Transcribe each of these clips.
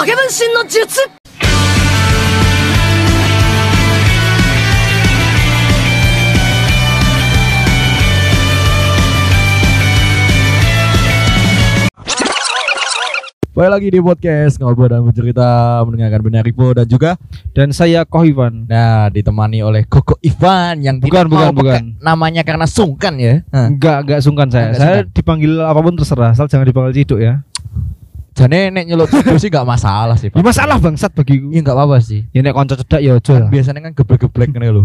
影分身の術 Balik lagi di podcast ngobrol dan bercerita mendengarkan benar Ripo dan juga Dan saya Kohivan. nah ditemani oleh Koko Ivan yang Bukan, tidak mau bukan, bukan. pakai namanya karena sungkan ya. Hah. Enggak, enggak sungkan saya. Enggak saya sungkan. dipanggil apapun terserah, asal jangan dipanggil Ciduk ya. Jane nek Ciduk sih gak masalah sih. Ya Pak. masalah bangsat bagiku. Iya gak apa-apa sih. Ya nek kanca cedak ya aja Kan biasanya kan geblek-geblek kan lho.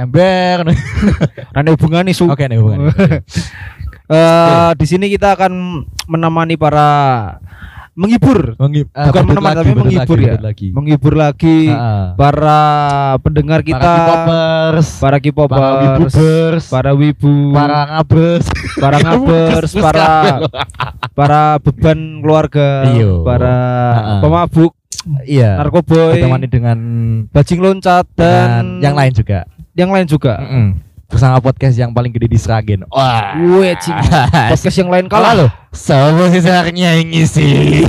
Ember. Oke, Rane hubungane su. nih bukan. Eh, di sini kita akan menemani para menghibur, Menghib, eh, bukan menemani lagi, tapi menghibur lagi, ya. lagi. Menghibur lagi Heeh. para pendengar kita, Para K-popers, para para K-popers, wibubers, para wibu, para ngabers, para ngabers, para kabel. para beban keluarga, Iya. para Ha-ha. pemabuk, iya. narkoboy, ditemani dengan bajing loncat dan dan yang lain juga. yang lain juga. Mm-mm. Bersama podcast yang paling gede di Sragen. Wah. Cing. Podcast yang lain kalah loh. Sama sisanya yang ngisi.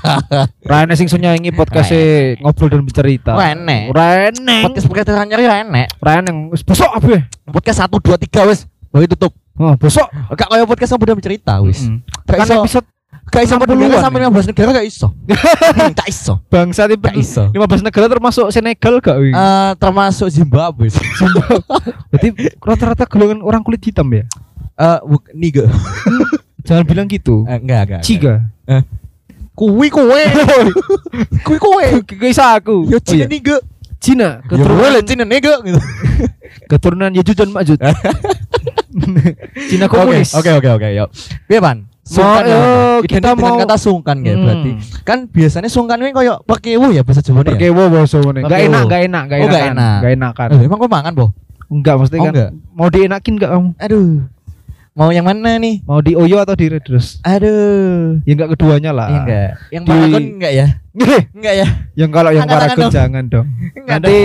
Rane sing sunyanyi podcast ngobrol dan bercerita. Rene. Rene. Podcast podcast teranyar ya enek. Rene wis bosok apa? Podcast 1 2 3 wis. Baru tutup. Oh, bosok. Gak kayak podcast yang udah bercerita wis. Mm. Kan iso. episode Gak iso 60-an mendengar ya? sampai 15 negara gak iso. Gak iso. bangsa itu Gak iso. 15 negara termasuk Senegal gak wi? Eh termasuk Zimbabwe. Berarti rata-rata golongan orang kulit hitam ya? Eh buk niga. Jangan bilang gitu. Eh, enggak enggak. Ciga. Kuwi kowe. Kuwi kowe. Kisah aku. Yo Oh, Cina iya. niga. Cina. Ya Keturunan, Cina niga gitu. keturunan Yajud dan Majud. Cina Oke, komunis. oke oke oke yuk. Piye Pan? Mau, ya, eh, kita mau- kata sungkan ya Hmm. berarti. Kan biasanya sungkan ini koyo perkewo ya bahasa Jawa ya. Perkewo bos Enggak Perkewo. enak, enggak enak, enggak Oh, enak. nggak enak. Enggak enak kan. Eh, emang kau mangan, Bo? Enggak, mesti Oh, kan. enggak? Mau dienakin enggak kamu? Aduh. Mau yang mana nih? Mau di Oyo atau di Redress? Aduh. Ya enggak keduanya lah. Iya enggak. Yang Di- Paragon enggak ya? Enggak ya? yang kalau yang Paragon dong. jangan dong. Enggak Nanti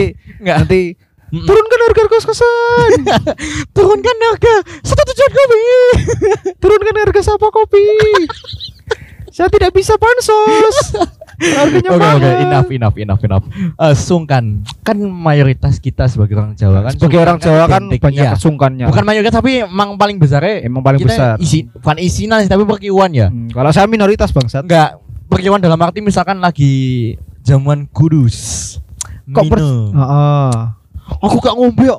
Enggak. nanti Mm-mm. turunkan harga kos-kosan. Turunkan harga satu tujuan kopi. turunkan harga sapa kopi. Saya tidak bisa pansos. Harganya Oke mahal. oke enough enough enough enough. Eh, sungkan kan mayoritas kita sebagai orang Jawa kan. Sebagai orang Jawa kan identik, banyak iya. kesungkannya. Bukan mayoritas tapi emang paling besar ya. emang paling kita besar. Isi, bukan isinan sih, tapi perkiwan ya. Hmm, kalau saya minoritas bangsat. Enggak, perkiwan dalam arti misalkan lagi zaman kudus. Kok per- Mino. Heeh. Aku gak ngombe yo.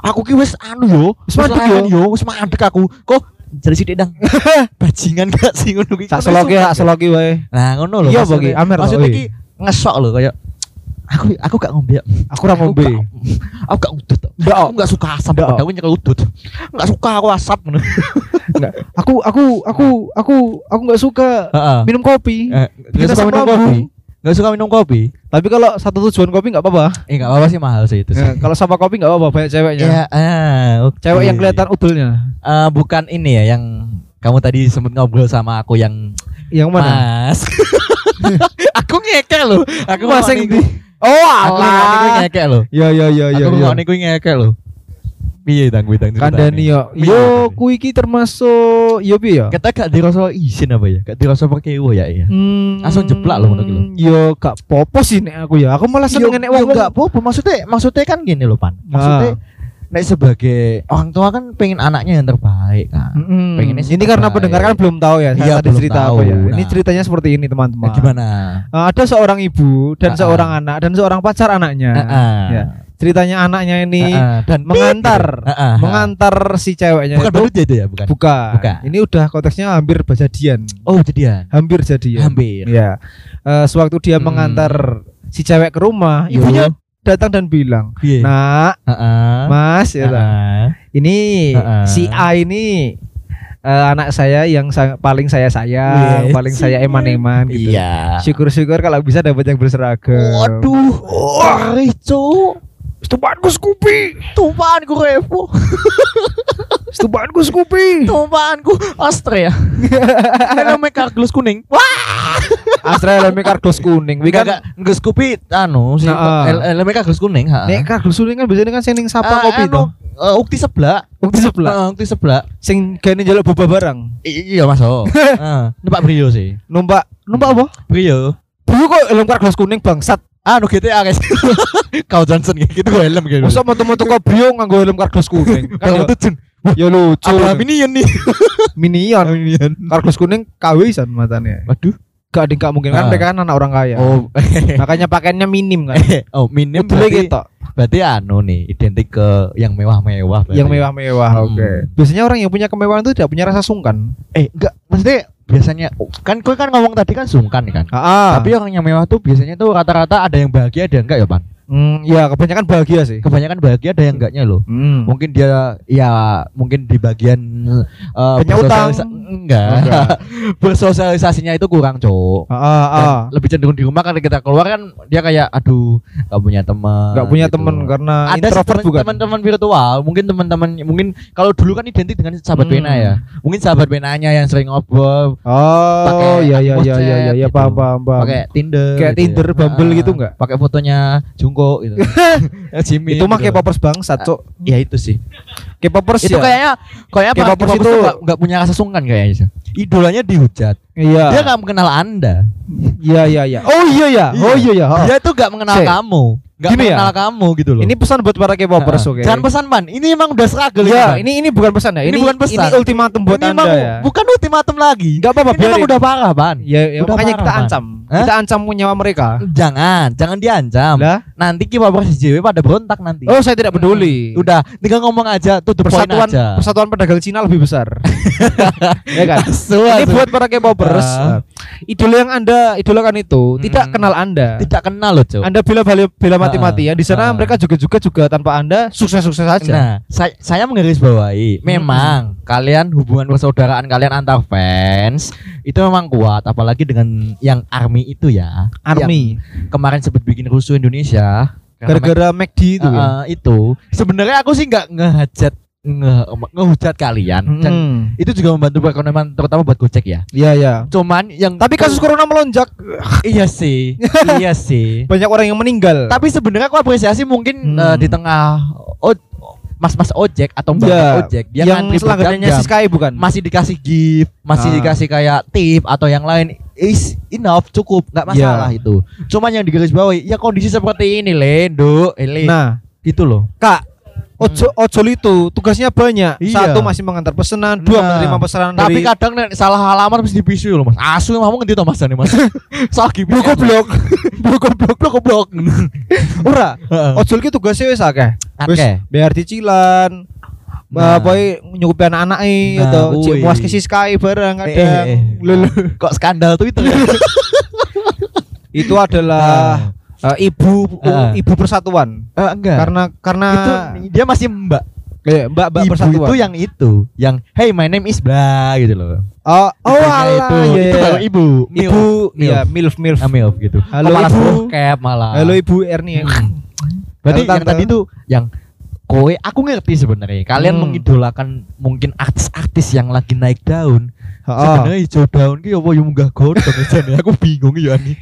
Aku ki wis anu yo, Wis mandek yo. yo, wis mandek aku. Kok jadi sithik dang. Bajingan gak sih ngono ki. Tak seloki, tak ya. seloki wae. Nah, ngono lho. Iya. Bogi, Amer Maksudnya weh. ki ngesok lho kayak aku aku gak ngombe. yo. Aku ora ngombe. Aku gak- gak udut. Ndak. Aku gak suka asam. Ndak. Aku nyekel udut. Gak suka aku asap ngono. Enggak. Aku aku aku aku aku enggak suka minum kopi. Eh, Gak suka minum kopi. Bu. Gak suka minum kopi. Tapi kalau satu tujuan kopi enggak apa-apa. Eh gak apa-apa sih mahal sih itu sih. Ya, kalau sama kopi enggak apa-apa banyak ceweknya. Ya, ah, oke. Cewek yang kelihatan udulnya. Eh, bukan ini ya yang kamu tadi sempat ngobrol sama aku yang Yang mana? Mas. aku ngeke loh. Aku Mas mau yang niku. di Oh Aku alah. ngeke loh. Ya ya ya ya Aku ya. niku ngeke loh. Piye dang kuwi dang Kandani yo. Piye, Yo Dang? kuwi iki termasuk yo piye ya? Kita gak dirasa izin apa ya? Gak dirasa perkewo ya iya. Hmm, Langsung jeplak loh ngono ki lho. Yo gak popo sih nek aku ya. Aku malah seneng nek wong enggak apa-apa. Maksudnya maksudnya kan gini loh, Pan. Maksudnya nek sebagai orang tua kan pengen anaknya yang terbaik kan. Mm-mm. pengennya Ini karena pendengar kan belum tahu ya. Iya, tadi belum cerita tahu. apa ya. Ini Nah. ceritanya seperti ini teman-teman. Nah, gimana? Uh, ada seorang ibu dan Ah, seorang anak dan seorang pacar anaknya. Heeh. Ya. Ceritanya anaknya ini Heeh, dan mengantar Heeh. mengantar si ceweknya bukan itu itu ya, bukan. bukan. Bukan. Ini udah konteksnya hampir. Oh, jadian. Hampir jadian. Hampir. Ya. Eh, sewaktu dia Hmm. mengantar si cewek ke rumah, Yo. ibunya datang dan bilang, Piye? "Nak, Heeh. Mas, ya tak? Heeh. ini Heeh. si A ini eh, anak saya yang sa- paling saya sayang, Wih, paling saya eman-eman gitu. Iya. Syukur-syukur kalau bisa dapat yang berseragam. Waduh, wah, Cuk. Stumpaanku Scoopy. Tumpahanku Revo, Stumpaanku Scoopy. tumpahanku Astrea. Namanya karglus kuning. Wah, Astra helme kardus kuning. Wi enggak enggak Scoopy anu si Nah, ah. elemen karglus kuning, ha. nek kuning kan biasanya kan sing sapa Ah, kopi anu, to. eh, ukti sebelah. Ukti sebelah. Heeh, ukti sebelah. Sing gane njaluk boba barang. I- iya masuk. Heeh. Numpak Brio sih. Numpak numpak apa? Brio. Brio kok helm gelas kuning bangsat. Anu GTA guys. Kau Johnson gitu gue helm gitu. Masa moto-moto kobrio nganggo helm gelas kuning. Kan Kalau ya- lucu. Apa minion nih? Minion. Minion. Gelas kuning kawisan matanya. Waduh. Gak ada gak mungkin kan Ah. mereka kan anak orang kaya. Oh. Makanya pakaiannya minim kan. oh, minim berarti, gitu. berarti anu nih identik ke yang mewah-mewah. Yang mewah-mewah, Hmm. oke. Biasanya orang yang punya kemewahan itu tidak punya rasa sungkan. Eh, enggak, maksudnya biasanya kan gue kan ngomong tadi kan sungkan kan. Ah, Tapi orang yang mewah tuh biasanya tuh rata-rata ada yang bahagia ada yang enggak ya, Pan? Hmm, ya kebanyakan bahagia sih. Kebanyakan bahagia ada yang enggaknya loh. Hmm. Mungkin dia ya mungkin di bagian uh, Punya utang. bersosialisa- enggak. Enggak. Bersosialisasinya itu kurang, Cok. Ah, ah, ah. lebih cenderung di rumah kan kita keluar kan dia kayak aduh nggak punya teman Gak punya gitu. temen karena ada introvert teman- bukan. teman-teman virtual mungkin teman-teman mungkin kalau dulu kan identik dengan sahabat Hmm. pena ya mungkin sahabat penanya yang sering ngobrol Oh, pakai ya ya voice ya ya chat ya, ya gitu. paham paham paham. pakai Tinder Kayak Tinder, ya. Bumble Ah, gitu nggak? pakai fotonya Jungkook gitu Jimmy itu mah gitu. K-popers bangsat, Cok. ya itu sih K-popers itu ya. kayaknya kayaknya K-popers itu- nggak punya rasa sungkan kayaknya idolanya dihujat Iya. dia nggak mengenal anda Iya iya iya. Oh iya ya. Oh iya ya. Oh. dia tuh nggak mengenal Sik. kamu nggak Gini ya? mengenal kamu gitu loh Ini pesan buat para K-popers, oke. Jangan pesan man, ini emang udah struggle Ya, Pan. ini ini bukan pesan ya. Ini Ini, bukan pesan. Ini ultimatum buat Ini Anda emang ya. bukan ultimatum lagi. Enggak apa-apa, ini emang udah parah, Pan. Ya, ya Udah makanya parah, kita ancam. Hah? Kita ancam nyawa mereka. Jangan, jangan diancam. Lah, Nanti K-popers JW pada berontak nanti. oh saya tidak peduli. Udah, tinggal ngomong aja tuh persatuan aja. persatuan pedagang Cina lebih besar. ya kan? Asu, Ini asu. buat para K-popers. Ah. Idola yang Anda idolakan itu tidak Mm-mm. kenal Anda. tidak kenal loh, Cok. Anda bila bela, bela Ah, mati-matian di sana ah. mereka juga juga juga tanpa Anda sukses-sukses saja. Nah, saya, saya menggarisbawahi, memang kalian hubungan persaudaraan kalian antar fans itu memang kuat, apalagi dengan yang army itu ya. Army Yang kemarin sempat bikin rusuh Indonesia. gara-gara McD itu ya. Eh, itu sebenarnya aku sih nggak ngehajat nge ngehujat kalian dan Hmm. itu juga membantu perekonomian terutama buat Gojek ya Iya ya. cuman yang Tapi kasus corona melonjak, iya sih iya sih banyak orang yang meninggal. tapi sebenarnya aku apresiasi mungkin Hmm. eh, di tengah o- mas-mas ojek atau mbak Iya, ojek dia yang ngantri berjam-jam. si Sky bukan? masih dikasih gift masih Ah. dikasih kayak tip atau yang lain is enough cukup nggak masalah Iya. itu cuman yang digarisbawahi ya kondisi seperti ini Lendo Ele Nah, gitu loh Kak, Ojo, ojol itu tugasnya banyak. Iya. Satu masih mengantar pesanan, dua Nah, menerima pesanan Tapi dari kadang nek salah alamat mesti dibisu loh mas. Asu emang ngerti to mas Dani mas. Salah. Blok goblok. blok goblok blok goblok. Ora, ojol ki tugasnya wis akeh. Wis Akeh. bayar cicilan. Nah. Apa nyukupi anak-anak Nah, atau woi. muas ke si Sky barang Eh, kadang. eh, eh. Kok skandal Twitter ya? Itu adalah eh, ibu Ah. ibu persatuan. Eh, enggak. Karena karena itu dia masih mbak. eh, Mbak Mbak Ibu persatuan. itu yang itu, yang hey my name is bla gitu loh. oh, oh alah, itu, iya, itu iya. baru ibu. Ibu, Milf. ya milf milf. Ah, milf gitu. Halo, malah Ibu. bokep malah. Halo Ibu Ernie. Berarti yang tadi tuh yang kowe aku ngerti sebenarnya. Kalian Hmm. mengidolakan mungkin artis-artis yang lagi naik daun. Heeh. Sebenarnya hijau daun ki apa yang munggah godhong. Aku bingung ya nih.